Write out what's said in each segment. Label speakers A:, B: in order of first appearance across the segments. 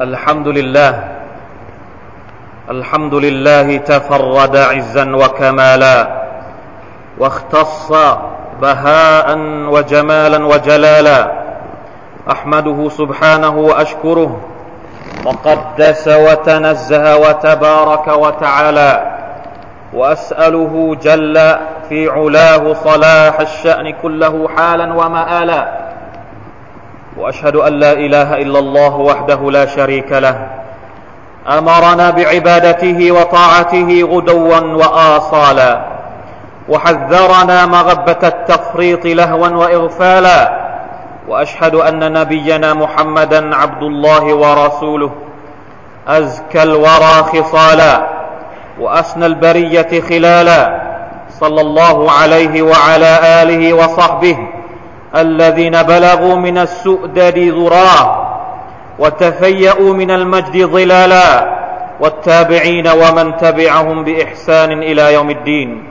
A: الحمد لله. الحمد لله تفرد عزا وكمالا واختص بهاء وجمالا وجلالا. أحمده سبحانه وأشكره وقدس وتنزه وتبارك وتعالى وأسأله جل في علاه صلاح الشأن كله حالا ومآلا. وأشهد أن لا إله إلا الله وحده لا شريك له. أمرنا بعبادته وطاعته غدوا وآصالا. وحذرنا مغبة التفريط لهوا وإغفالا. وأشهد أن نبينا محمدا عبد الله ورسوله. أزكى الورى خصالا. وأسنى البرية خلالا. صلى الله عليه وعلى آله وصحبه. الذين بلغوا من السؤدد ذراه وتفيأوا من المجد ظلالا والتابعين ومن تبعهم بإحسان إلى يوم الدين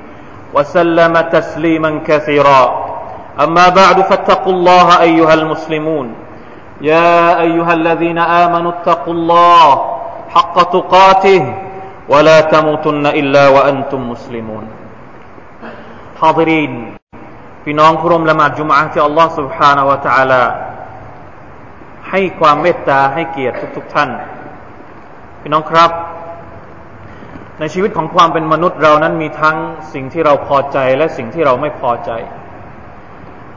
A: وسلم تسليما كثيرا. أما بعد فاتقوا الله أيها المسلمون. يا أيها الذين آمنوا اتقوا الله حق تقاته ولا تموتن إلا وأنتم مسلمون. حاضرين. พี่น้องผู้ร่วมละหมาดจุมอะที่อัลลอฮ์ سبحانه และ تعالى ให้ความเมตตาให้เกียรติทุก ๆ ท่าน พี่น้องครับ ในชีวิตของความเป็นมนุษย์เรานั้นมีทั้งสิ่งที่เราพอใจและสิ่งที่เราไม่พอใจ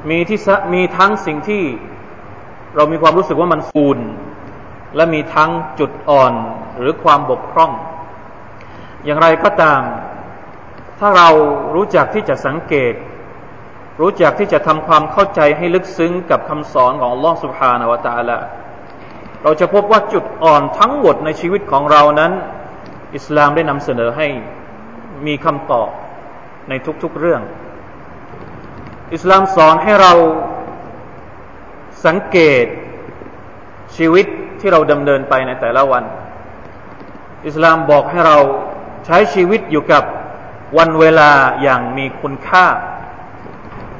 A: มีที่มีทั้งสิ่งที่เรามีความรู้สึกว่ามันฟูนและมีทั้งจุดอ่อนหรือความบกพร่อง อย่างไรก็ตาม ถ้าเรารู้จักที่จะสังเกต รู้จักที่จะทำความเข้าใจให้ลึกซึ้งกับคำสอนของลอสุภานวตาละเราจะพบว่าจุดอ่อนทั้งหมดในชีวิตของเรานั้น อิสลามได้นำเสนอให้มีคำตอบในทุกๆเรื่อง อิสลามสอนให้เราสังเกตชีวิตที่เราดำเนินไปในแต่ละวัน อิสลามบอกให้เราใช้ชีวิตอยู่กับวันเวลาอย่างมีคุณค่า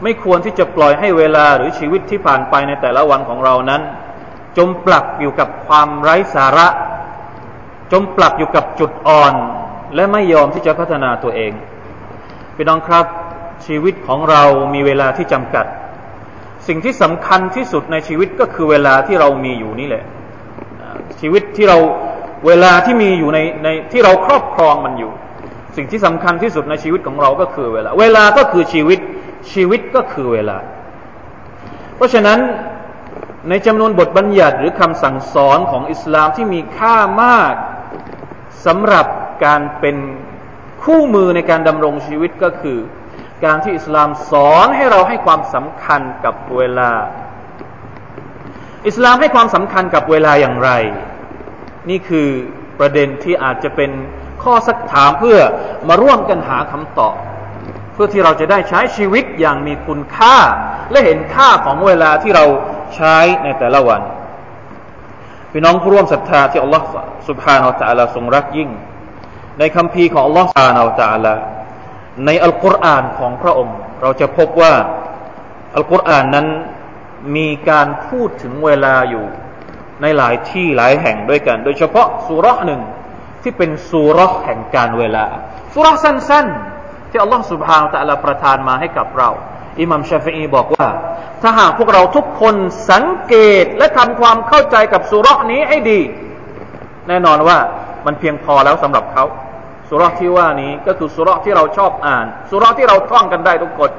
A: ไม่ควรที่จะปล่อยให้เวลาหรือชีวิตที่ผ่านไปในแต่ละวันของเรานั้น จมปลักอยู่กับความไร้สาระ จมปลักอยู่กับจุดอ่อน และไม่ยอมที่จะพัฒนาตัวเองพี่น้องครับชีวิตของเรามีเวลาที่จำกัด สิ่งที่สำคัญที่สุดในชีวิตก็คือเวลาที่เรามีอยู่นี่แหละ ชีวิตที่เราเวลาที่มีอยู่ในในที่เราครอบครองมันอยู่ สิ่งที่สำคัญที่สุดในชีวิตของเราก็คือเวลา เวลาก็คือชีวิต ชีวิตก็คือเวลา เพราะฉะนั้นในจำนวนบทบัญญัติหรือคำสั่งสอนของอิสลามที่มีค่ามากสำหรับการเป็นคู่มือในการดำรงชีวิตก็คือ การที่อิสลามสอนให้เราให้ความสำคัญกับเวลา อิสลามให้ความสำคัญกับเวลาอย่างไร นี่คือประเด็นที่อาจจะเป็นข้อสักถามเพื่อมาร่วมกันหาคำตอบ เพื่อที่เราจะได้ใช้ชีวิตอย่างมีคุณค่า และเห็นค่าของเวลาที่เราใช้ในแต่ละวันพี่น้องผู้ร่วมศรัทธาที่อัลลอฮฺสุบฮานาอัลลอฮฺทรงรักยิ่ง ในคำพีของอัลลอฮฺสุบฮานาอัลลอฮฺในอัลกุรอานของพระองค์ เราจะพบว่าอัลกุรอานนั้นมีการพูดถึงเวลาอยู่ในหลายที่หลายแห่งด้วยกัน โดยเฉพาะสุรหนึ่งที่เป็นสุรหแห่งการเวลาสุรสั้นๆ ที่อัลลอฮฺสุบฮานตะลาประทานมาให้กับเรา อิหมัมชาฟีบอกว่า ถ้าหากพวกเราทุกคนสังเกตและทำความเข้าใจกับสุรษนี้ให้ดี แน่นอนว่ามันเพียงพอแล้วสำหรับเขาสูเราะฮ์ที่ว่านี้ก็คือสูเราะฮ์ที่เราชอบอ่าน สูเราะฮ์ที่เราท่องกันได้ทุกคน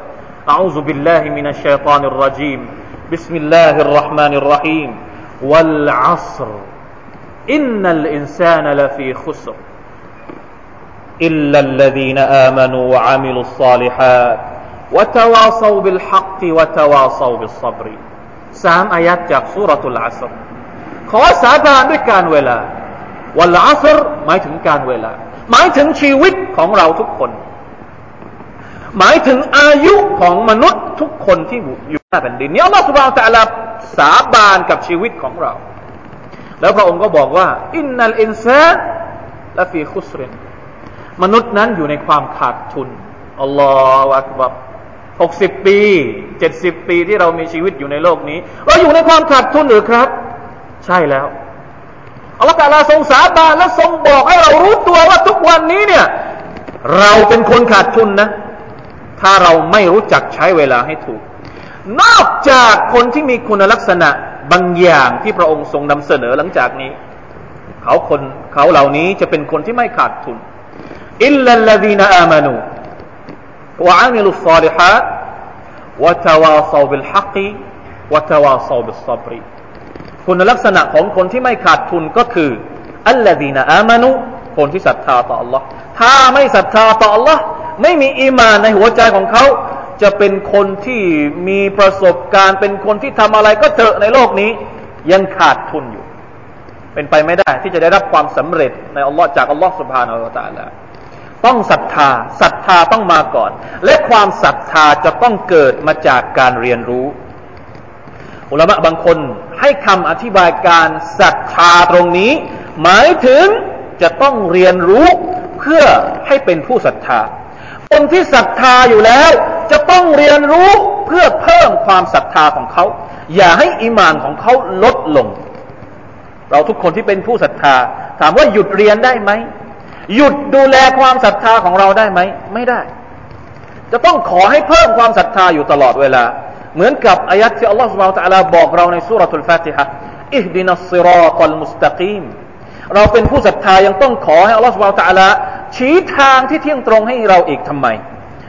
A: อ أ ซุบิลลาฮิมินัชชัยฏานิรรจีมบิสมิลลาฮิรราะห์มานิรราะฮีมวัลอัศรอินนัลอินซานลฟีขุสร إلا الذين آمنوا وعملوا الصالحات وتواصوا بالحق وتواصوا بالصبر สามอายัดจากสุรทูลอัสรขอสาบานด้วยการเวลาวันละอัสรหมายถึงการเวลา หมายถึงชีวิตของเราทุกคน หมายถึงอายุของมนุษย์ทุกคนที่อยู่บนแผ่นดินนี้อัลลอฮฺสุบานตะลาสาบานกับชีวิตของเรา แล้วพระองค์ก็บอกว่า อินนัลอินซาละฟีคุสริน มนุษย์นั้นอยู่ในความขาดทุนอัลลอฮฺอักบัรหกสิบปีเจ็ดสิบปีที่เรามีชีวิตอยู่ในโลกนี้ เราอยู่ในความขาดทุนหรือครับ ใช่แล้วอัลลอฮฺตาลาทรงสาบานและทรงบอกให้เรารู้ตัวว่าทุกวันนี้เนี่ย เราเป็นคนขาดทุนนะ ถ้าเราไม่รู้จักใช้เวลาให้ถูก นอกจากคนที่มีคุณลักษณะบางอย่างที่พระองค์ทรงนำเสนอหลังจากนี้ เขาคนเขาเหล่านี้จะเป็นคนที่ไม่ขาดทุน إلا الذين آمنوا وعملوا الصالحات وتواصوا بالحق وتواصوا بالصبر คุณลักษณะของคนที่ไม่ขาดทุนก็คืออัลลดีนอามานุคนที่ศรัทธาต่อ Allah ถ้าไม่ศรัทธาต่อ อัลลอฮ์ ไม่มีอีมานในหัวใจของเขา จะเป็นคนที่มีประสบการณ์ เป็นคนที่ทำอะไรก็เถอะในโลกนี้ ยังขาดทุนอยู่ เป็นไปไม่ได้ที่จะได้รับความสำเร็จในอัลลอฮ์จากอัลลอฮ์สุบฮานาอัลลอฮ์ต้้องศรัทธาศรัทธาต้องมาก่อน และความศรัทธาจะต้องเกิดมาจากการเรียนรู้ อุลามะบางคนให้คำอธิบายการศรัทธาตรงนี้ หมายถึงจะต้องเรียนรู้เพื่อให้เป็นผู้ศรัทธา คนที่ศรัทธาอยู่แล้ว จะต้องเรียนรู้เพื่อเพิ่มความศรัทธาของเขา อย่าให้อิมานของเขาลดลง เราทุกคนที่เป็นผู้ศรัทธา ถามว่าหยุดเรียนได้ไหม หยุดดูแลความศรัทธาของเราได้ไหม ไม่ได้ จะต้องขอให้เพิ่มความศรัทธาอยู่ตลอดเวลา เหมือนกับอายัดที่อัลลอฮฺสุบไบร์ตะลาบอกเราในสุรทูลฟาติฮะอิฮดินัสซิรอตัลมุสตะกีมเราเป็นผู้ศรัทธายังต้องขอให้อัลลอฮฺสุบไบร์ตะลาชี้ทางที่เที่ยงตรงให้เราอีกทำไม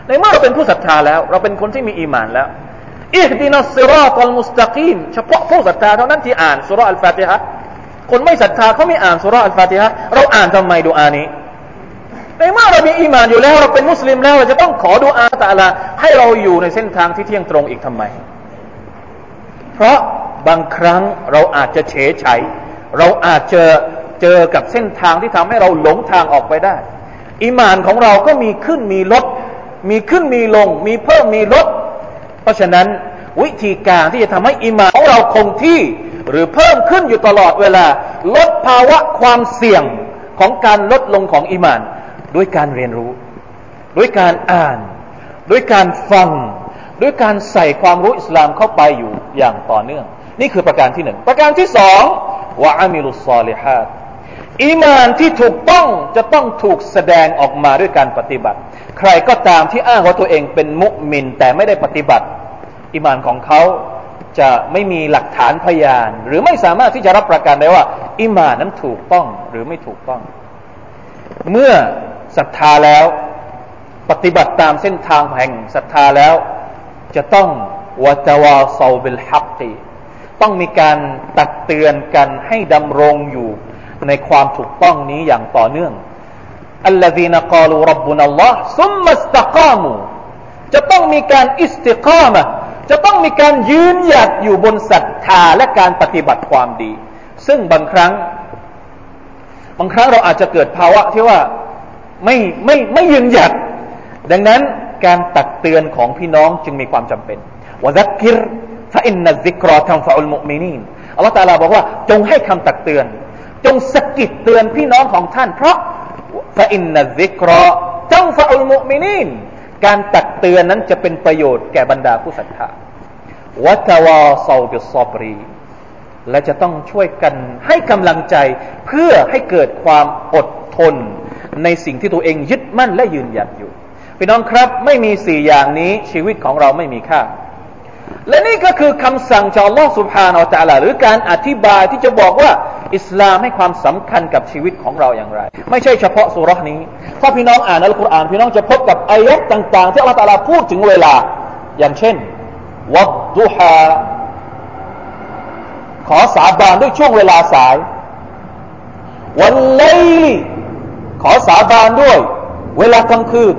A: ในเมื่อเราเป็นผู้ศรัทธาแล้ว เราเป็นคนที่มีอีมานแล้วอิฮดินัสซิรอตัลมุสตะกีมเฉพาะผู้ศรัทธาเท่านั้นที่อ่านสุรอัลฟาติฮะคนไม่ศรัทธาเขาไม่อ่านสุรอัลฟาติฮะเราอ่านทำไมดูอานี้ ในเมื่อเรามีอีมานอยู่แล้วเราเป็นมุสลิมแล้วเราจะต้องขอดูอาตาลาให้เราอยู่ในเส้นทางที่เที่ยงตรงอีกทำไม เพราะบางครั้งเราอาจจะเฉยชัยเราอาจจะเจอกับเส้นทางที่ทำให้เราหลงทางออกไปได้อีมานของเราก็มีขึ้นมีลด มีขึ้นมีลง มีเพิ่มมีลด เพราะฉะนั้นวิธีการที่จะทำให้อีมานของเราคงที่ หรือเพิ่มขึ้นอยู่ตลอดเวลา ลดภาวะความเสี่ยงของการลดลงของอีมาน ด้วยการเรียนรู้ ด้วยการอ่าน ด้วยการฟัง ด้วยการใส่ความรู้อิสลามเข้าไปอยู่อย่างต่อเนื่อง นี่คือประการที่หนึ่งประการที่สองวะอามิลุสซาลิฮัดอีมานที่ถูกต้องจะต้องถูกแสดงออกมาด้วยการปฏิบัติ ใครก็ตามที่อ้างว่าตัวเองเป็นมุมิน แต่ไม่ได้ปฏิบัติอีมานของเขาจะไม่มีหลักฐานพยาน หรือไม่สามารถที่จะรับประกันได้ว่าอิมานนั้นถูกต้องหรือไม่ถูกต้อง เมื่อ ศรัทธาแล้ว ปฏิบัติตามเส้นทางแห่งศรัทธาแล้ว จะต้องวะจาวาซาบิลฮักตีต้องมีการตักเตือนกันให้ดำรงอยู่ในความถูกต้องนี้อย่างต่อเนื่องอัลลอฮีนกาลูรับบุนัลลอฮ์ซุมมัสตะกามูจะต้องมีการอิสติกามะจะต้องมีการยืนหยัดอยู่บนศรัทธาและการปฏิบัติความดี ซึ่งบางครั้ง บางครั้งเราอาจจะเกิดภาวะที่ว่า ไม่ไม่ไม่ยืนหยัด ดังนั้นการตักเตือนของพี่น้องจึงมีความจำเป็น وذكر فإن الذكرى تنفع المؤمنين อัลลอฮฺตาลาบอกว่าจงให้คำตักเตือน จงสะกิดเตือนพี่น้องของท่าน เพราะ فإن الذكرى تنفع المؤمنين การตักเตือนนั้นจะเป็นประโยชน์แก่บรรดาผู้ศรัทธา وتواصوا بالصبر และจะต้องช่วยกันให้กำลังใจเพื่อให้เกิดความอดทน ในสิ่งที่ตัวเองยึดมั่นและยืนหยัดอยู่พี่น้องครับ ไม่มีสี่อย่างนี้ชีวิตของเราไม่มีค่า และนี่ก็คือคำสั่งจากอัลลอฮฺสุบฮานาอัลลอฮหรือการอธิบายที่จะบอกว่าอิสลามให้ความสำคัญกับชีวิตของเราอย่างไร ไม่ใช่เฉพาะสุรษนี้ถ้าพี่น้องอ่านอัลกุรอานพี่น้องจะพบกับอายะต่าง ๆ ที่อัลลอฮฺพูดถึงเวลา อย่างเช่นวัดดุฮาขอสาบานด้วยช่วงเวลาสายวันเล ขอสาบานด้วย เวลากลางคืน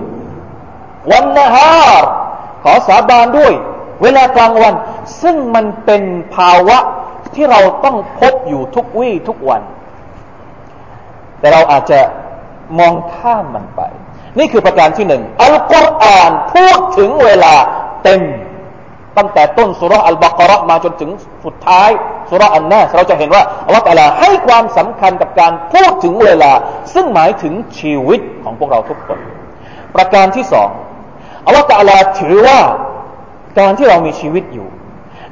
A: วันนฮาร์ขอสาบานด้วย เวลากลางวัน ซึ่งมันเป็นภาวะที่เราต้องพบอยู่ทุกวี่ทุกวัน แต่เราอาจจะมองข้ามมันไป นี่คือประการที่หนึ่งอัลกุรอานพูดถึงเวลาเต็ม ตั้งแต่ต้นสุรอัลบากรมาจนถึงสุดท้ายสุรอันนาเราจะเห็นว่าอัลลอฮฺตาลาให้ความสำคัญกับการพูดถึงเวลา ซึ่งหมายถึงชีวิตของพวกเราทุกคน ประการที่สองอัลลอฮฺตาลาถือว่าการที่เรามีชีวิตอยู่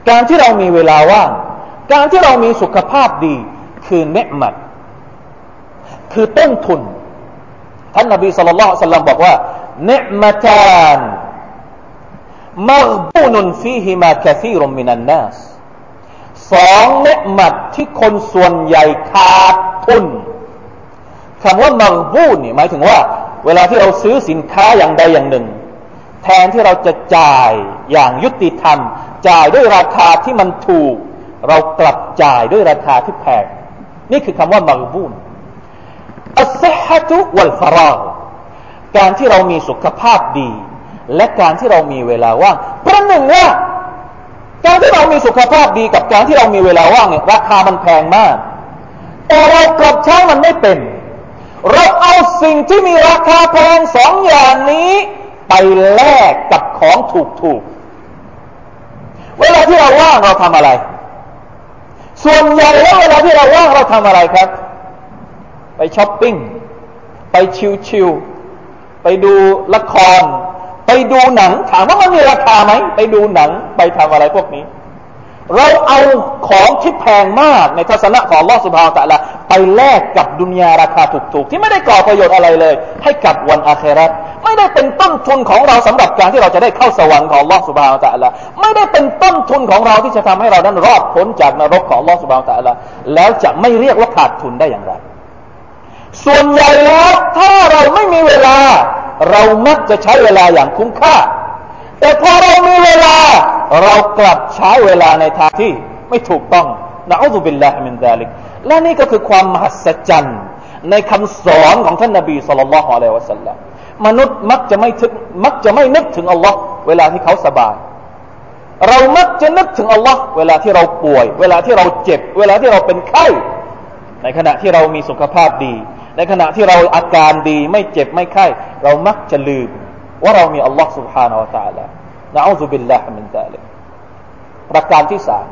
A: การที่เรามีเวลาว่าง การที่เรามีสุขภาพดีคือเนืมัด
B: คือต้นทุนท่านนบีสุลต่านสัลลัมบอกว่าเนืมตาน มักบูนุนฟีฮิมาคซีรุมมินันนัสสองเนมัดที่คนส่วนใหญ่ขาดทุนคำว่ามักบูนนี่หมายถึงว่า เวลาที่เราซื้อสินค้าอย่างใดอย่างหนึ่ง แทนที่เราจะจ่ายอย่างยุติธรรม จ่ายด้วยราคาที่มันถูก เรากลับจ่ายด้วยราคาที่แพงนี่คือคำว่ามักบูนอัสฮะตุวัลฟาราการที่เรามีสุขภาพดี และการที่เรามีเวลาว่างประหนึ่งว่าการที่เรามีสุขภาพดีกับการที่เรามีเวลาว่างเนี่ยราคามันแพงมาก แต่เรากลับใช้มันไม่เป็น เราเอาสิ่งที่มีราคาแพงสองอย่างนี้ไปแลกกับของถูกๆ เวลาที่เราว่างเราทำอะไร ส่วนใหญ่แล้วเวลาที่เราว่างเราทำอะไรครับ ไปช้อปปิ้ง ไปชิวๆไปดูละคร ไปดูหนัง ถามว่ามันมีราคาไหมไปดูหนังไปทำอะไรพวกนี้ เราเอาของที่แพงมากในทัศนะของลอสุภาตะละไปแลกกับดุนยาราคาถูกๆ ที่ไม่ได้ก่อประโยชน์อะไรเลย ให้กับวันอาคราตไม่ได้เป็นต้นทุนของเราสำหรับการที่เราจะได้เข้าสวรรค์ของลอสุภาตะละไม่ได้เป็นต้นทุนของเราที่จะทำให้เรานั้นรอดพ้นจากนรกของลอสุภาตะละแล้วจะไม่เรียกว่าขาดทุนได้อย่างไรส่วนใหญ่แล้วถ้าเราไม่มีเวลา เรามักจะใช้เวลาอย่างคุ้มค่า แต่พอเรามีเวลา เรากลับใช้เวลาในทางที่ไม่ถูกต้องนะอัลลอฮฺบิลลาฮิมินซาลิกและนี่ก็คือความมหัศจรรย์ในคำสอนของท่านนบีสุลต่านละฮ์อะลัยวะสัลลัมมนุษย์มักจะไม่ถึงมักจะไม่นึกถึงอัลลอฮ์เวลาที่เขาสบาย เรามักจะนึกถึงอัลลอฮ์เวลาที่เราป่วย เวลาที่เราเจ็บ เวลาที่เราเป็นไข้ ในขณะที่เรามีสุขภาพดี ในขณะที่เราอาการดีไม่เจ็บไม่ไข้ เรามักจะลืม ว่าเรามีอัลลอฮ์ سبحانه และ تعالى นะอูซุบิลลาฮ์มินซาลิกประการที่สาม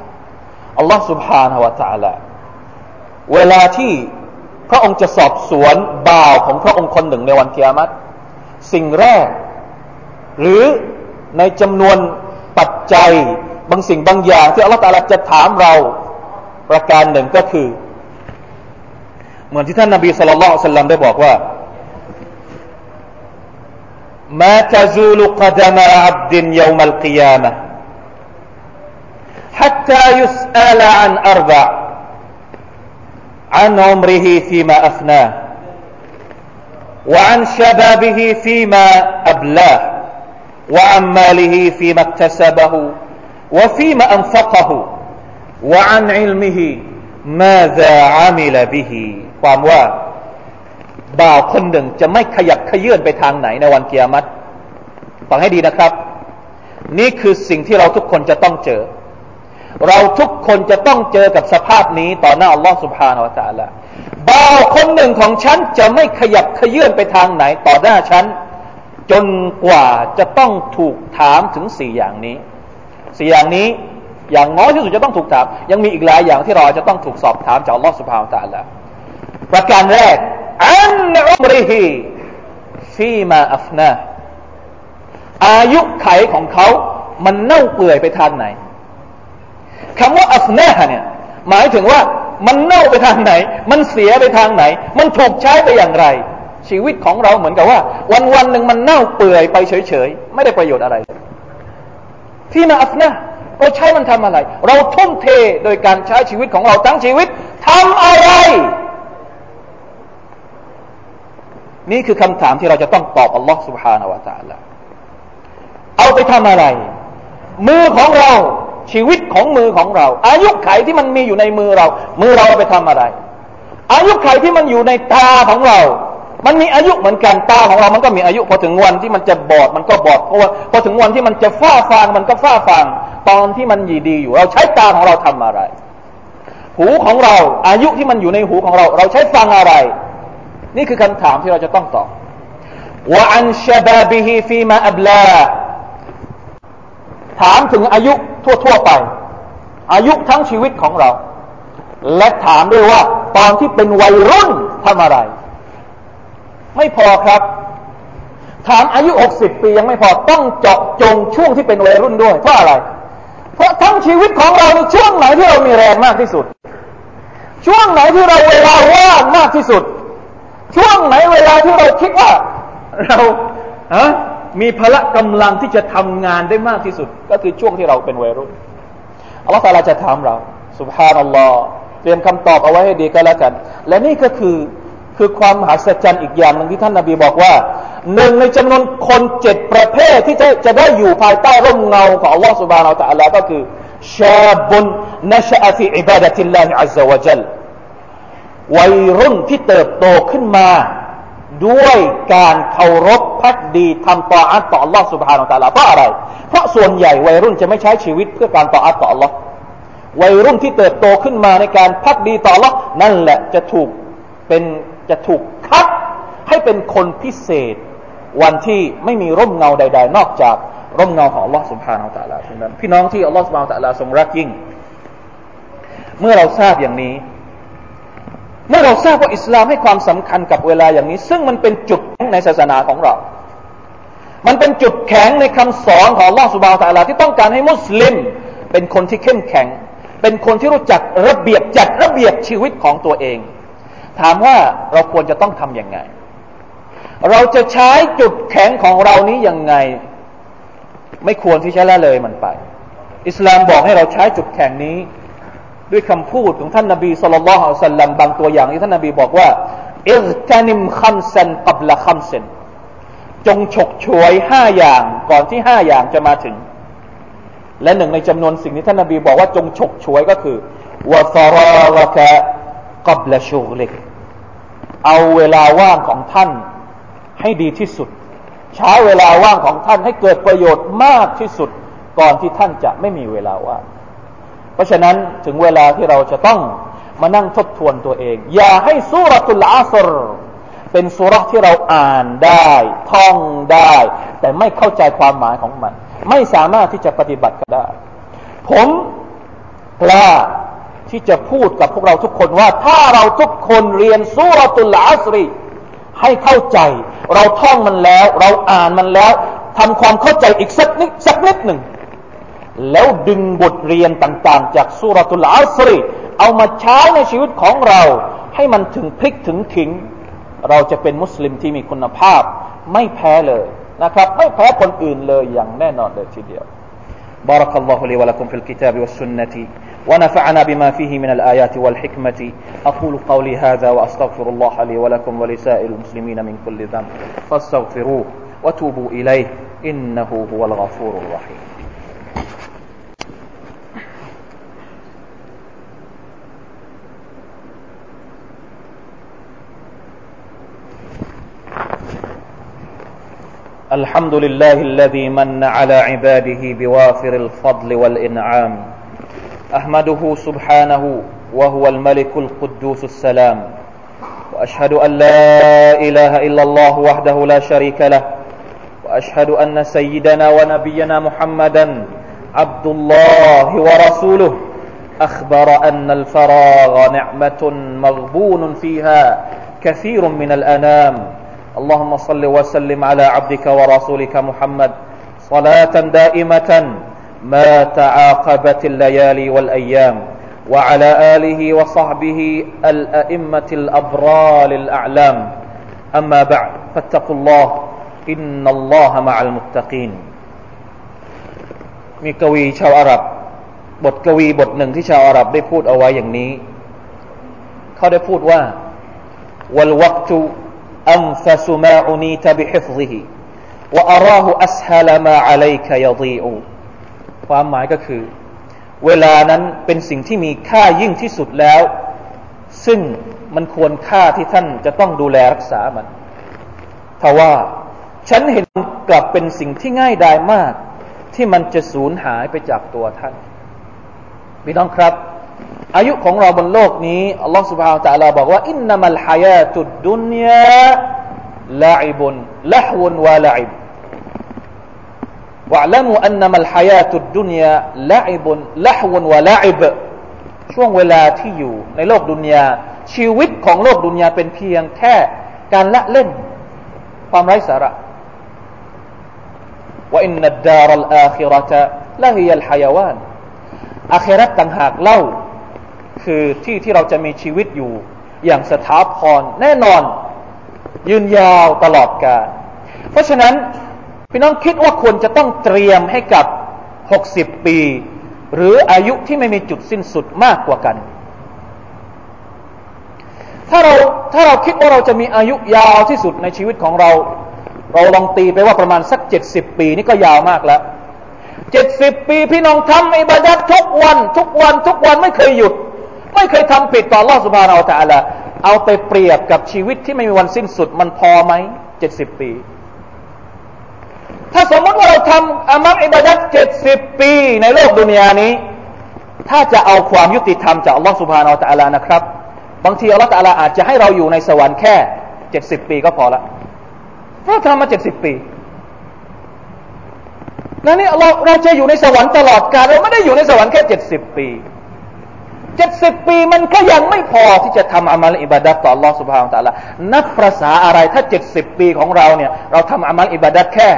B: อัลลอฮ์ سبحانه และ تعالى เวลาที่พระองค์จะสอบสวนบ่าวของพระองค์คนหนึ่งในวันเกียรติสิ่งแรก หรือในจำนวนปัจจัย บางสิ่งบางอย่าง ที่อัลลอฮฺตาลาจะถามเราประการหนึ่งก็คือ เหมือนที่ท่านนบีสุลต่านสัลลัมได้บอกว่า ما تزول قدم عبد يوم القيامة حتى يسأل عن أربع عن عمره فيما أفناه وعن شبابه فيما أبلاه وعن ماله فيما اكتسبه وفيما أنفقه وعن علمه ماذا عمل به ความว่าบ่าวคนหนึ่งจะไม่ขยับขยื่นไปทางไหนในวันเกียรติฟังให้ดีนะครับ นี่คือสิ่งที่เราทุกคนจะต้องเจอ เราทุกคนจะต้องเจอกับสภาพนี้ต่อหน้าอัลลอฮฺสุบฮานาอัลลอฮฺบ่าวคนหนึ่งของฉันจะไม่ขยับขยื่นไปทางไหนต่อหน้าฉันจนกว่าจะต้องถูกถามถึงสี่อย่างนี้สี่อย่างนี้อย่างน้อยที่สุดจะต้องถูกถาม ยังมีอีกหลายอย่างที่เราจะต้องถูกสอบถามจากอัลลอฮฺสุบฮานาอัลลอฮฺ ประการแรกอันอุมริฮีฟีมาอัฟนาอายุไขของเขา มันเน่าเปื่อยไปทางไหนคำว่าอัฟนาเนี่ย หมายถึงว่ามันเน่าไปทางไหน มันเสียไปทางไหน มันถูกใช้ไปอย่างไร ชีวิตของเราเหมือนกับว่า วันวันหนึ่งมันเน่าเปื่อยไปเฉยๆ ไม่ได้ประโยชน์อะไรที่มาอัฟนาเราใช้มันทำอะไร เราทุ่มเทโดยการใช้ชีวิตของเราทั้งชีวิตทำอะไร นี่คือคำถามที่เราจะต้องตอบอัลลอฮ์ سبحانه และ تعالى เอาไปทำอะไร มือของเราชีวิตของมือของเรา อายุไขที่มันมีอยู่ในมือเรา มือเราเอาไปทำอะไร อายุไขที่มันอยู่ในตาของเรา มันมีอายุเหมือนกันตาของเรา มันก็มีอายุพอถึงวันที่มันจะบอดมันก็บอดพอพอถึงวันที่มันจะฝ้าฟางมันก็ฝ้าฟางตอนที่มันยีดีอยู่ เราใช้ตาของเราทำอะไร หูของเรา อายุที่มันอยู่ในหูของเรา เราใช้ฟังอะไร นี่คือคำถามที่เราจะต้องตอบว่าอันชบาบิฮีฟีมาอับลาถามถึงอายุทั่วๆไป อายุทั้งชีวิตของเรา และถามด้วยว่า ตอนที่เป็นวัยรุ่นทำอะไร ไม่พอครับ ถามอายุหกสิบปียังไม่พอต้องเจาะจงช่วงที่เป็นวัยรุ่นด้วย เพราะอะไร เพราะทั้งชีวิตของเราในช่วงไหนที่เรามีแรงมากที่สุด ช่วงไหนที่เราเวลาว่างมากที่สุด ช่วงไหนเวลาที่เราคิดว่า เราอะมีพละกำลังที่จะทำงานได้มากที่สุด ก็คือช่วงที่เราเป็นวัยรุ่นอัลลอฮฺตาลาจะถามเราสุบฮานัลลอฮ์เตรียมคำตอบเอาไว้ให้ดีก็แล้วกัน และนี่ก็คือคือความมหัศจรรย์อีกอย่างหนึ่งที่ท่านนาบีบอกว่าหนึ่งในจำนวนคนเจ็ดประเภทที่จะจะได้อยู่ภายใต้ร่มเงาของอัลลอฮฺสุบฮานาอัลลอฮฺก็คือชาบุนนชอะฟีอิบาดะติลลาฮิอัลลอฮฺวะจัล วัยรุ่นที่เติบโตขึ้นมา ด้วยการเคารพพักดีทำต่ออัตต่อ Allah سبحانه และ تعالى เพราะอะไร เพราะส่วนใหญ่วัยรุ่นจะไม่ใช้ชีวิตเพื่อการต่ออัตต่อ Allah วัยรุ่นที่เติบโตขึ้นมาในการพักดีต่อ Allah นั่นแหละจะถูกเป็นจะถูกคัดให้เป็นคนพิเศษ วันที่ไม่มีร่มเงาใด ๆ นอกจากร่มเงาของ Allah سبحانه และ تعالى เท่านั้นพี่น้องที่ Allah سبحانه และ تعالى ทรงรักยิ่ง เมื่อเราทราบอย่างนี้ เมื่อเราทราบว่าอิสลามให้ความสำคัญกับเวลาอย่างนี้ ซึ่งมันเป็นจุดแข็งในศาสนาของเรา มันเป็นจุดแข็งในคำสอนของลอสุบาวตาลาที่ต้องการให้มุสลิม เป็นคนที่เข้มแข็ง เป็นคนที่รู้จักระเบียบจัดระเบียบชีวิตของตัวเอง ถามว่าเราควรจะต้องทำยังไง เราจะใช้จุดแข็งของเรานี้ยังไง ไม่ควรที่จะละเลยมันไป อิสลามบอกให้เราใช้จุดแข็งนี้ ด้วยคำพูดของท่านนบีสุลต่านละฮ์สัลลัมบางตัวอย่างที่ท่านนบีบอกว่าอิรตานิมคัมซันกับละคัมซันจงฉกฉวยห้าอย่างก่อนที่ห้าอย่างจะมาถึง และหนึ่งในจำนวนสิ่งที่ท่านนบีบอกว่าจงฉกฉวยก็คือวะฟาราวะกะกับละชูล็กเอาเวลาว่างของท่านให้ดีที่สุด ใช้เวลาว่างของท่านให้เกิดประโยชน์มากที่สุด ก่อนที่ท่านจะไม่มีเวลาว่าง เพราะฉะนั้นถึงเวลาที่เราจะต้องมานั่งทบทวนตัวเอง อย่าให้สุรตุลอาสรเป็นสุรที่เราอ่านได้ท่องได้ แต่ไม่เข้าใจความหมายของมัน ไม่สามารถที่จะปฏิบัติก็ได้ ผมกล้าที่จะพูดกับพวกเราทุกคนว่า ถ้าเราทุกคนเรียนสุรตุลอาสรีให้เข้าใจ เราท่องมันแล้ว เราอ่านมันแล้วทำความเข้าใจอีกสักนิดสักนิดหนึ่ง แล้วดึงบทเรียนต่างๆ จากสุรตุลอาสรีเอามาใช้ในชีวิตของเรา ให้มันถึงพลิกถึงถิง เราจะเป็นมุสลิมที่มีคุณภาพ ไม่แพ้เลยนะครับ ไม่แพ้คนอื่นเลยอย่างแน่นอนเลยทีเดียว بارك الله لي ولكم في الكتاب والسنة ونفعنا بما فيه من الآيات والحكمة أقول قولي هذا وأستغفر الله لي ولكم ولسائر المسلمين من كل ذنب فاستغفروه وتوبوا إليه إنه هو الغفور الرحيم الحمد لله الذي من على عباده بوافر الفضل والإنعام. أحمده سبحانه وهو الملك القدوس السلام. وأشهد أن لا إله إلا الله وحده لا شريك له. وأشهد أن سيدنا ونبينا محمدا عبد الله ورسوله. أخبر أن الفراغ نعمة مغبون فيها كثير من الأنام. اللهم صل وسلم على عبدك ورسولك محمد صلاة دائمة ما تعاقبت الليالي والأيام وعلى آله وصحبه الأئمة الأبرار الأعلام أما بعد فاتقوا الله إن الله مع المتقين มีกวีชาวอาหรับบทกวีบทหนึ่งที่ชาวอาหรับได้พูดเอาไว้อย่างนี้เขาได้พูดว่า والوقت أنفس ما عنيت بحفظه وأراه أسهل ما عليك يضيع ความหมายก็คือ เวลานั้นเป็นสิ่งที่มีค่ายิ่งที่สุดแล้ว ซึ่งมันควรค่าที่ท่านจะต้องดูแลรักษามันทว่าฉันเห็นกลับเป็นสิ่งที่ง่ายดายมาก ที่มันจะสูญหายไปจากตัวท่านพี่น้องครับ อายุของเราบนโลกนี้อัลลอฮฺ سبحانه และ تعالى บอกว่าอินนามัลฮายาตุดดุนยาลาอิบุนละฮวนวะลาอิบ واعلموا أنما الحياة الدنيا لعب لحو ولعب ช่วงเวลาที่อยู่ในโลกดุนยาชีวิตของโลกดุนยาเป็นเพียงแค่การละเล่น ความไร้สาระ وإن الدار الآخرة لهي الحيوان อาคราต่างหากเล่า คือที่ที่เราจะมีชีวิตอยู่ อย่างสถาพรแน่นอน ยืนยาวตลอดกาลเพราะฉะนั้นพี่น้องคิดว่าควรจะต้องเตรียมให้กับหกสิบปี หรืออายุที่ไม่มีจุดสิ้นสุดมากกว่ากัน ถ้าเราถ้าเราคิดว่าเราจะมีอายุยาวที่สุดในชีวิตของเรา เราลองตีไปว่าประมาณสักเจ็ดสิบปีนี่ก็ยาวมากแล้วเจ็ดสิบปีพี่น้องทำอิบาดัตทุกวัน ทุกวันทุกวันไม่เคยหยุด ไม่เคยทำผิดต่อลอสุภาเราแต่ละเอาไปเปรียบกับชีวิตที่ไม่มีวันสิ้นสุดมันพอไหมเจ็ดสิบปี ถ้าสมมติว่าเราทำอามัลอิบาดัตเจ็ดสิบปีในโลกดุนยานี้ ถ้าจะเอาความยุติธรรมจากลลอฮฺสุภฮาราอัลลอนะครับ บางทีอัลลอฮฺตะลาอาจจะให้เราอยู่ในสวรรค์แค่เจ็ดสิบปีก็พอละเพราะทำมาเจ็ดสิบปีนั่นนี่เราเราจะอยู่ในสวรรค์ตลอดกาลเราไม่ได้อยู่ในสวรรค์แค่เจ็ดสิบปี เจ็ดสิบปีมันก็ยังไม่พอที่จะทำอามัลอิบาดัตต่อ Allah سبحانه และ تعالى นับภาษาอะไรถ้าเจ็ดสิบปีของเราเนี่ยเราทำอามัลอิบาดัตแค่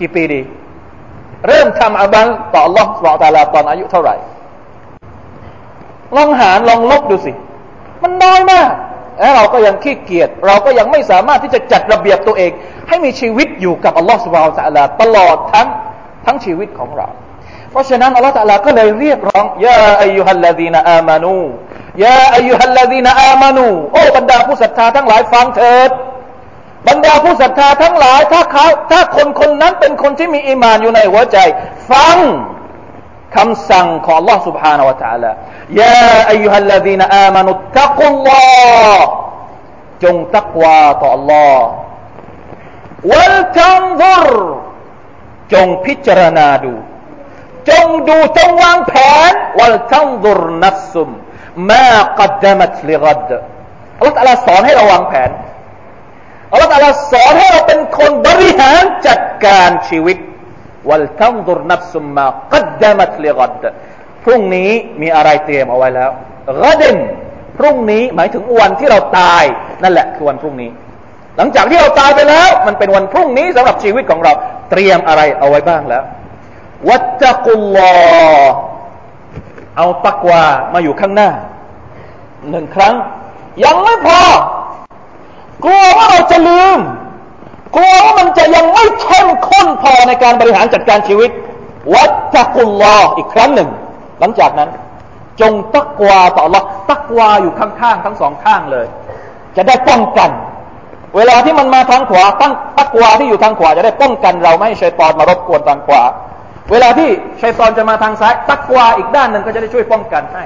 B: กี่ปีดี เริ่มทำอามัลต่อ Allah سبحانه และ تعالى ตอนอายุเท่าไหร่ ลองหารลองลบดูสิ มันน้อยมากแล้วเราก็ยังขี้เกียจเราก็ยังไม่สามารถที่จะจัดระเบียบตัวเอง ให้มีชีวิตอยู่กับอัลลอฮฺสุบฮาวตะลาตลอดทั้งทั้งชีวิตของเรา เพราะฉะนั้นอัลลอฮฺตะลาก็เลยเรียกร้องยาอายุฮัลลาดีนอามานูยาอายุฮัลลาดีนอามานูโอ้บรรดาผู้ศรัทธาทั้งหลายฟังเถิด บรรดาผู้ศรัทธาทั้งหลาย ถ้าเขาถ้าคนคนนั้นเป็นคนที่มีอีมานอยู่ในหัวใจ ฟังคำสั่งของ Allah سبحانه และ تعالى ยาอายุฮัลลาดีนอามานุตักุลลอฮ์จงตักวาต่อ Allah วัลตันซุรจงพิจารณาดู จงดูจงวางแผนวัลตันซุรนัฟซุมมากัดมัตลิกัดอัลลอฮฺตาลาสอนให้เราวางแผนอัลลอฮฺตาลาสอนให้เราเป็นคนบริหารจัดการชีวิตวัลตันซุรนัฟซุมมากัดมัตลิกัดพรุ่งนี้มีอะไรเตรียมเอาไว้แล้วกัดนพรุ่งนี้หมายถึงวันที่เราตายนั่นแหละคือวันพรุ่งนี้ หลังจากที่เราตายไปแล้ว มันเป็นวันพรุ่งนี้สำหรับชีวิตของเราเตรียมอะไรเอาไว้บ้างแล้ว วัตจักุลลอเอาตักวามาอยู่ข้างหน้าหนึ่งครั้ง ยังไม่พอกลัวว่าเราจะลืม กลัวว่ามันจะยังไม่เข้มข้นพอในการบริหารจัดการชีวิต วัตจักุลลออีกครั้งหนึ่ง หลังจากนั้น จงตักวาต่อ Allah ตักวาอยู่ข้างๆทั้งสองข้างเลย จะได้ป้องกัน เวลาที่มันมาทางขวาตั้งตักวาที่อยู่ทางขวาจะได้ป้องกันเราไม่ให้ชัยตอนมารบกวนทางขวา เวลาที่ชัยตอนจะมาทางซ้าย ตักวาอีกด้านหนึ่งก็จะได้ช่วยป้องกันให้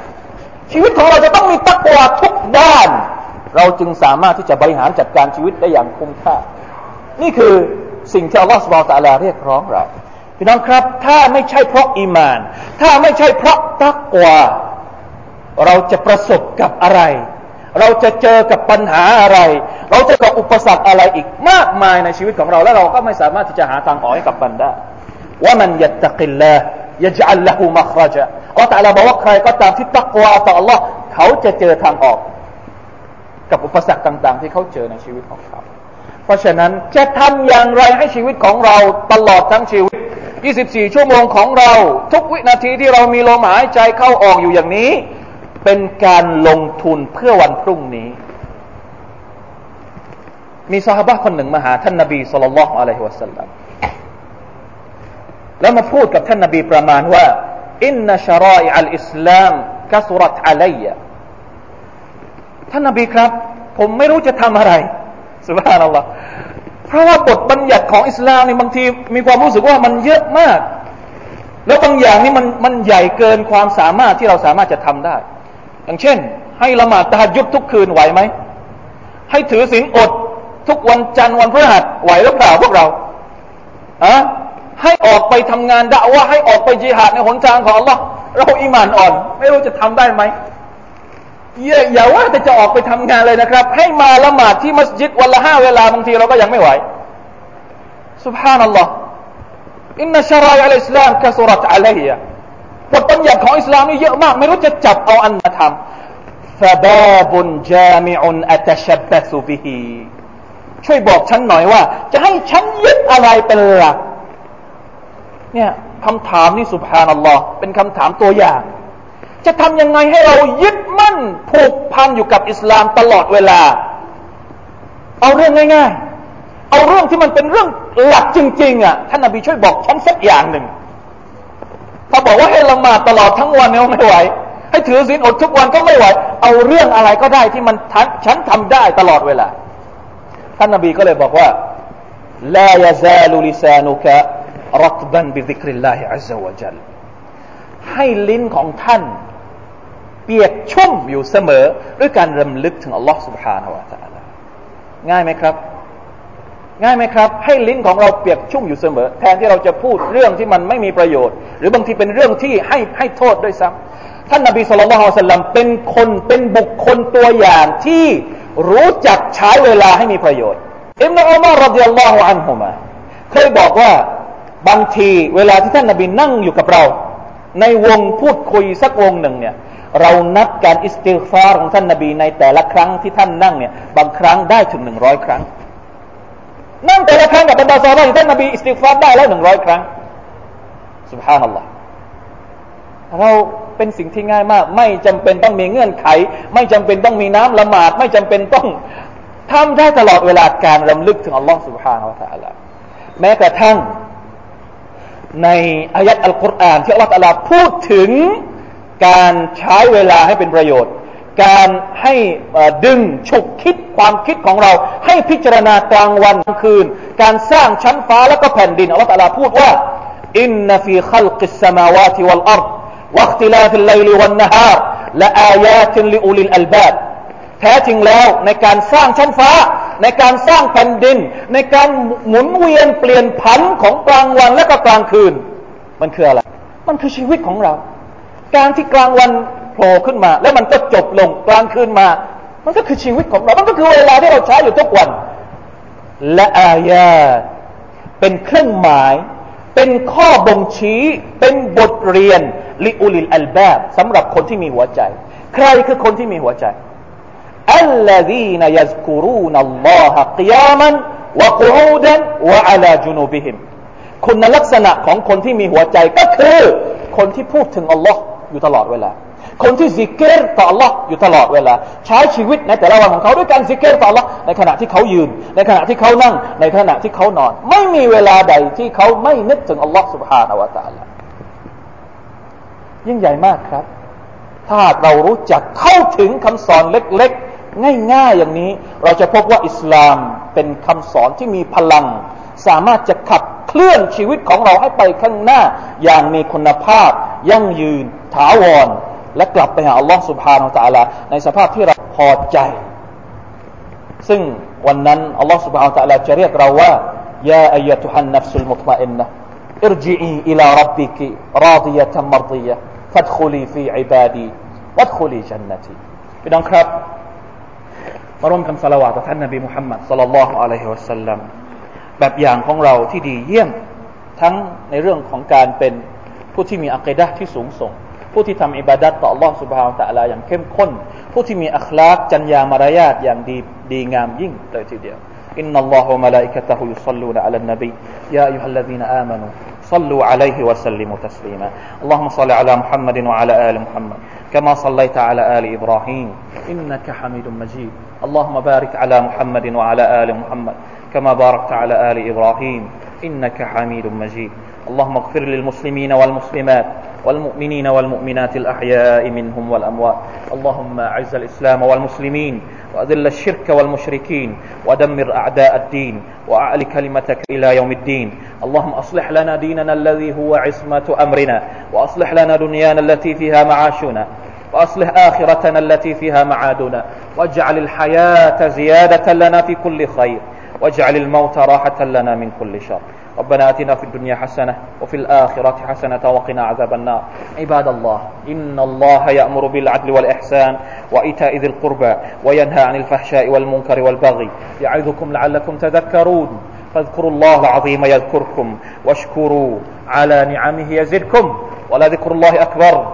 B: ชีวิตของเราจะต้องมีตักวาทุกด้าน เราจึงสามารถที่จะบริหารจัดการชีวิตได้อย่างคุ้มค่า นี่คือสิ่งที่อัลลอฮฺสุบฮฺตะลาเรียกร้องเราพี่น้องครับ ถ้าไม่ใช่เพราะอีมาน ถ้าไม่ใช่เพราะตักวาเราจะประสบกับอะไร เราจะเจอกับปัญหาอะไร เราจะกับอุปสรรคอะไรอีกมากมายในชีวิตของเรา แล้วเราก็ไม่สามารถที่จะหาทางออกให้กับบันได้ ว่ามันยัตกิลละยะจัลละหูมัครจะอัลลอฮฺตะลาบอกว่าใครก็ตามที่ตักวาต่อ Allah เขาจะเจอทางออก กับอุปสรรคต่าง ๆ ที่เขาเจอในชีวิตของเขา เพราะฉะนั้นจะทำอย่างไรให้ชีวิตของเราตลอดทั้งชีวิต 24 ชั่วโมงของเรา ทุกวินาทีที่เรามีลมหายใจเข้าออกอยู่อย่างนี้ เป็นการลงทุนเพื่อวันพรุ่งนี้ มีสหบะคนหนึ่งมาหาท่านนบีสุลต่านละอะลัยฮิวะสัลลัม แล้วมาพูดกับท่านนบีประมาณว่าอินนชรอยอัลอิสลามกัสรัตอะลัยท่านนบีครับ ผมไม่รู้จะทำอะไรสุบฮานัลลอฮ์เพราะว่าบทบัญญัติของอิสลามนี่บางทีมีความรู้สึกว่ามันเยอะมาก แล้วบางอย่างนี่มันมันใหญ่เกินความสามารถที่เราสามารถจะทำได้ อย่างเช่น ให้ละหมาดตายุดทุกคืนไหวไหม ให้ถือศีลอดทุกวันจันทร์วันพฤหัสไหวหรือเปล่าพวกเราอะ ให้ออกไปทำงานด่ว่าให้ออกไปจิหาดในหนทางของ Allah เราอิมานอ่อน ไม่รู้จะทำได้ไหมอย่าว่าแต่จะออกไปทำงานเลยนะครับ ให้มาละหมาดที่มัสยิดวันละห้าเวลาบางทีเราก็ยังไม่ไหวสุบฮานัลลอฮ์อินนัชรายอัลอิสลามกะสุรัตอะลัยยะบทบัญญัติของอิสลามนี่เยอะมาก ไม่รู้จะจับเอาอันมาทำฟาบาบุนจามิอุนอัตชับบะสุบิฮีช่วยบอกฉันหน่อยว่า จะให้ฉันยึดอะไรเป็นหลัก เนี่ยคำถามนี่สุภานัลลอฮ์เป็นคำถามตัวอย่าง จะทำยังไงให้เรายึดมั่นผูกพันอยู่กับอิสลามตลอดเวลา เอาเรื่องง่ายๆ เอาเรื่องที่มันเป็นเรื่องหลักจริงๆอะท่านนบีช่วยบอกฉันสักอย่างหนึ่งถ้าบอกว่าให้ละหมาดตลอดทั้งวันเนี่ยไม่ไหว ให้ถือศีลอดทุกวันก็ไม่ไหว เอาเรื่องอะไรก็ได้ที่มันฉันทำได้ตลอดเวลา ท่านนบีก็เลยบอกว่าลายาซาลุลิซานุกะ รัตบันบิซิกริลลาฮิอัลลอฮฺวะจัลให้ลิ้นของท่านเปียกชุ่มอยู่เสมอ ด้วยการรำลึกถึงอัลลอฮ์ سبحانه และ تعالى ง่ายไหมครับ ง่ายไหมครับ ให้ลิ้นของเราเปียกชุ่มอยู่เสมอ แทนที่เราจะพูดเรื่องที่มันไม่มีประโยชน์ หรือบางทีเป็นเรื่องที่ให้ให้โทษด้วยซ้ำท่านนบีสุลต่านสัลลัมเป็นคนเป็นบุคคลตัวอย่างที่รู้จักใช้เวลาให้มีประโยชน์อิมนุอุมารรดิยัลลอฮุอันฮุมาเคยบอกว่า บางทีเวลาที่ท่านนาบีนั่งอยู่กับเรา ในวงพูดคุยสักวงหนึ่งเนี่ยเรานับการอิสติฟารของท่านนาบีในแต่ละครั้งที่ท่านนั่งเนี่ยบางครั้งได้ถึงหนึ่งร้อยครั้ง นั่งแต่ละครั้งกับบรรดาซอบ้านท่านนาบีอิสติฟารได้แล้วหนึ่งร้อยครั้งสุบฮานัลลอฮ์เราเป็นสิ่งที่ง่ายมาก ไม่จำเป็นต้องมีเงื่อนไข ไม่จำเป็นต้องมีน้ำละหมาด ไม่จำเป็นต้องทำได้ตลอดเวลาการรำลึกถึงอัลลอฮ์สุบฮานาอัลลอฮ์แม้กระทั่ง ในอายัดอัลกุรอานที่อัลลอฮฺตะลาพูดถึงการใช้เวลาให้เป็นประโยชน์ การให้ดึงฉุกคิดความคิดของเรา ให้พิจารณากลางวันกลางคืน การสร้างชั้นฟ้าและก็แผ่นดินอัลลอฮฺตะลาพูดว่าอินนฟีขัลกิสสมาวาติวัลอัรด واختلاف الليل والنهار لآيات لأولي الألباب แท้จริงแล้วในการสร้างชั้นฟ้า ในการสร้างแผ่นดิน ในการหมุนเวียนเปลี่ยนผันของกลางวันและก็กลางคืน มันคืออะไร มันคือชีวิตของเรา การที่กลางวันโผล่ขึ้นมา แล้วมันก็จบลงกลางคืนมา มันก็คือชีวิตของเรา มันก็คือเวลาที่เราใช้อยู่ทุกวัน และอายาเป็นเครื่องหมาย เป็นข้อบ่งชี้ เป็นบทเรียนลิอุลิลอัลบาบสำหรับคนที่มีหัวใจ ใครคือคนที่มีหัวใจ الذين يذكرون الله قياما وقعودا وعلى جنوبهم คุณลักษณะของคนที่มีหัวใจก็คือ คนที่พูดถึงอัลลอฮ์อยู่ตลอดเวลา คนที่ซิกเกตต่ออัลลอฮ์อยู่ตลอดเวลา ใช้ชีวิตในแต่ละวันของเขาด้วยการซิกเกตต่ออัลลอฮ์ในขณะที่เขายืน ในขณะที่เขานั่ง ในขณะที่เขานอน ไม่มีเวลาใดที่เขาไม่นึกถึงอัลลอฮ์ سبحانه และ تعالى ยิ่งใหญ่มากครับ ถ้าเรารู้จักเข้าถึงคำสอนเล็กๆ ง่ายๆอย่างนี้ เราจะพบว่าอิสลามเป็นคำสอนที่มีพลัง สามารถจะขับเคลื่อนชีวิตของเราให้ไปข้างหน้า อย่างมีคุณภาพ ยั่งยืน ถาวร และกลับไปหาอัลลอฮ์สุบฮานาอัลลอฮ์ในสภาพที่เราพอใจ ซึ่งวันนั้นอัลลอฮ์สุบฮานาอัลลอฮ์จะเรียกเราว่า يا أيتها النفس المطمئنة ارجعي إلى ربك راضية مرضية فادخلي في عبادي وادخلي جنتي พี่น้องครับ มาร่วมกันสละวาต่อท่านนบีมุฮัมมัดสัลลัลลอฮุอะลัยฮิวะสัลลัมแบบอย่างของเราที่ดีเยี่ยมทั้งในเรื่องของการเป็นผู้ที่มีอัคดะที่สูงส่ง ผู้ที่ทำอิบาดัตต่อ Allah سبحانه และ تعالى อย่างเข้มข้น ผู้ที่มีอัคลากจัญญามารยาทอย่างดีดีงามยิ่งเลยทีเดียว إن الله وملائكته يصلون على النبي يا أيها الذين آمنوا صلوا عليه وسلموا تسليما اللهم صل على محمد وعلى آل محمد كما صليت على آل إبراهيم إنك حميد مجيد اللهم بارك على محمد وعلى آل محمد كما باركت على آل إبراهيم إنك حميد مجيد. اللهم اغفر للمسلمين والمسلمات والمؤمنين والمؤمنات الأحياء منهم والأموات. اللهم أعز الإسلام والمسلمين وأذل الشرك والمشركين ودمر أعداء الدين وأعل كلمتك إلى يوم الدين. اللهم أصلح لنا ديننا الذي هو عصمة أمرنا وأصلح لنا دنيانا التي فيها معاشنا. وأصلح آخرتنا التي فيها معادنا واجعل الحياة زيادة لنا في كل خير واجعل الموت راحة لنا من كل شر. ربنا آتنا في الدنيا حسنة وفي الآخرة حسنة وقنا عذاب النار. عباد الله إن الله يأمر بالعدل والإحسان وإيتاء ذي القربى وينهى عن الفحشاء والمنكر والبغي. يعظكم لعلكم تذكرون. فاذكروا الله العظيم يذكركم واشكروا على نعمه يزدكم. ولذكر الله أكبر.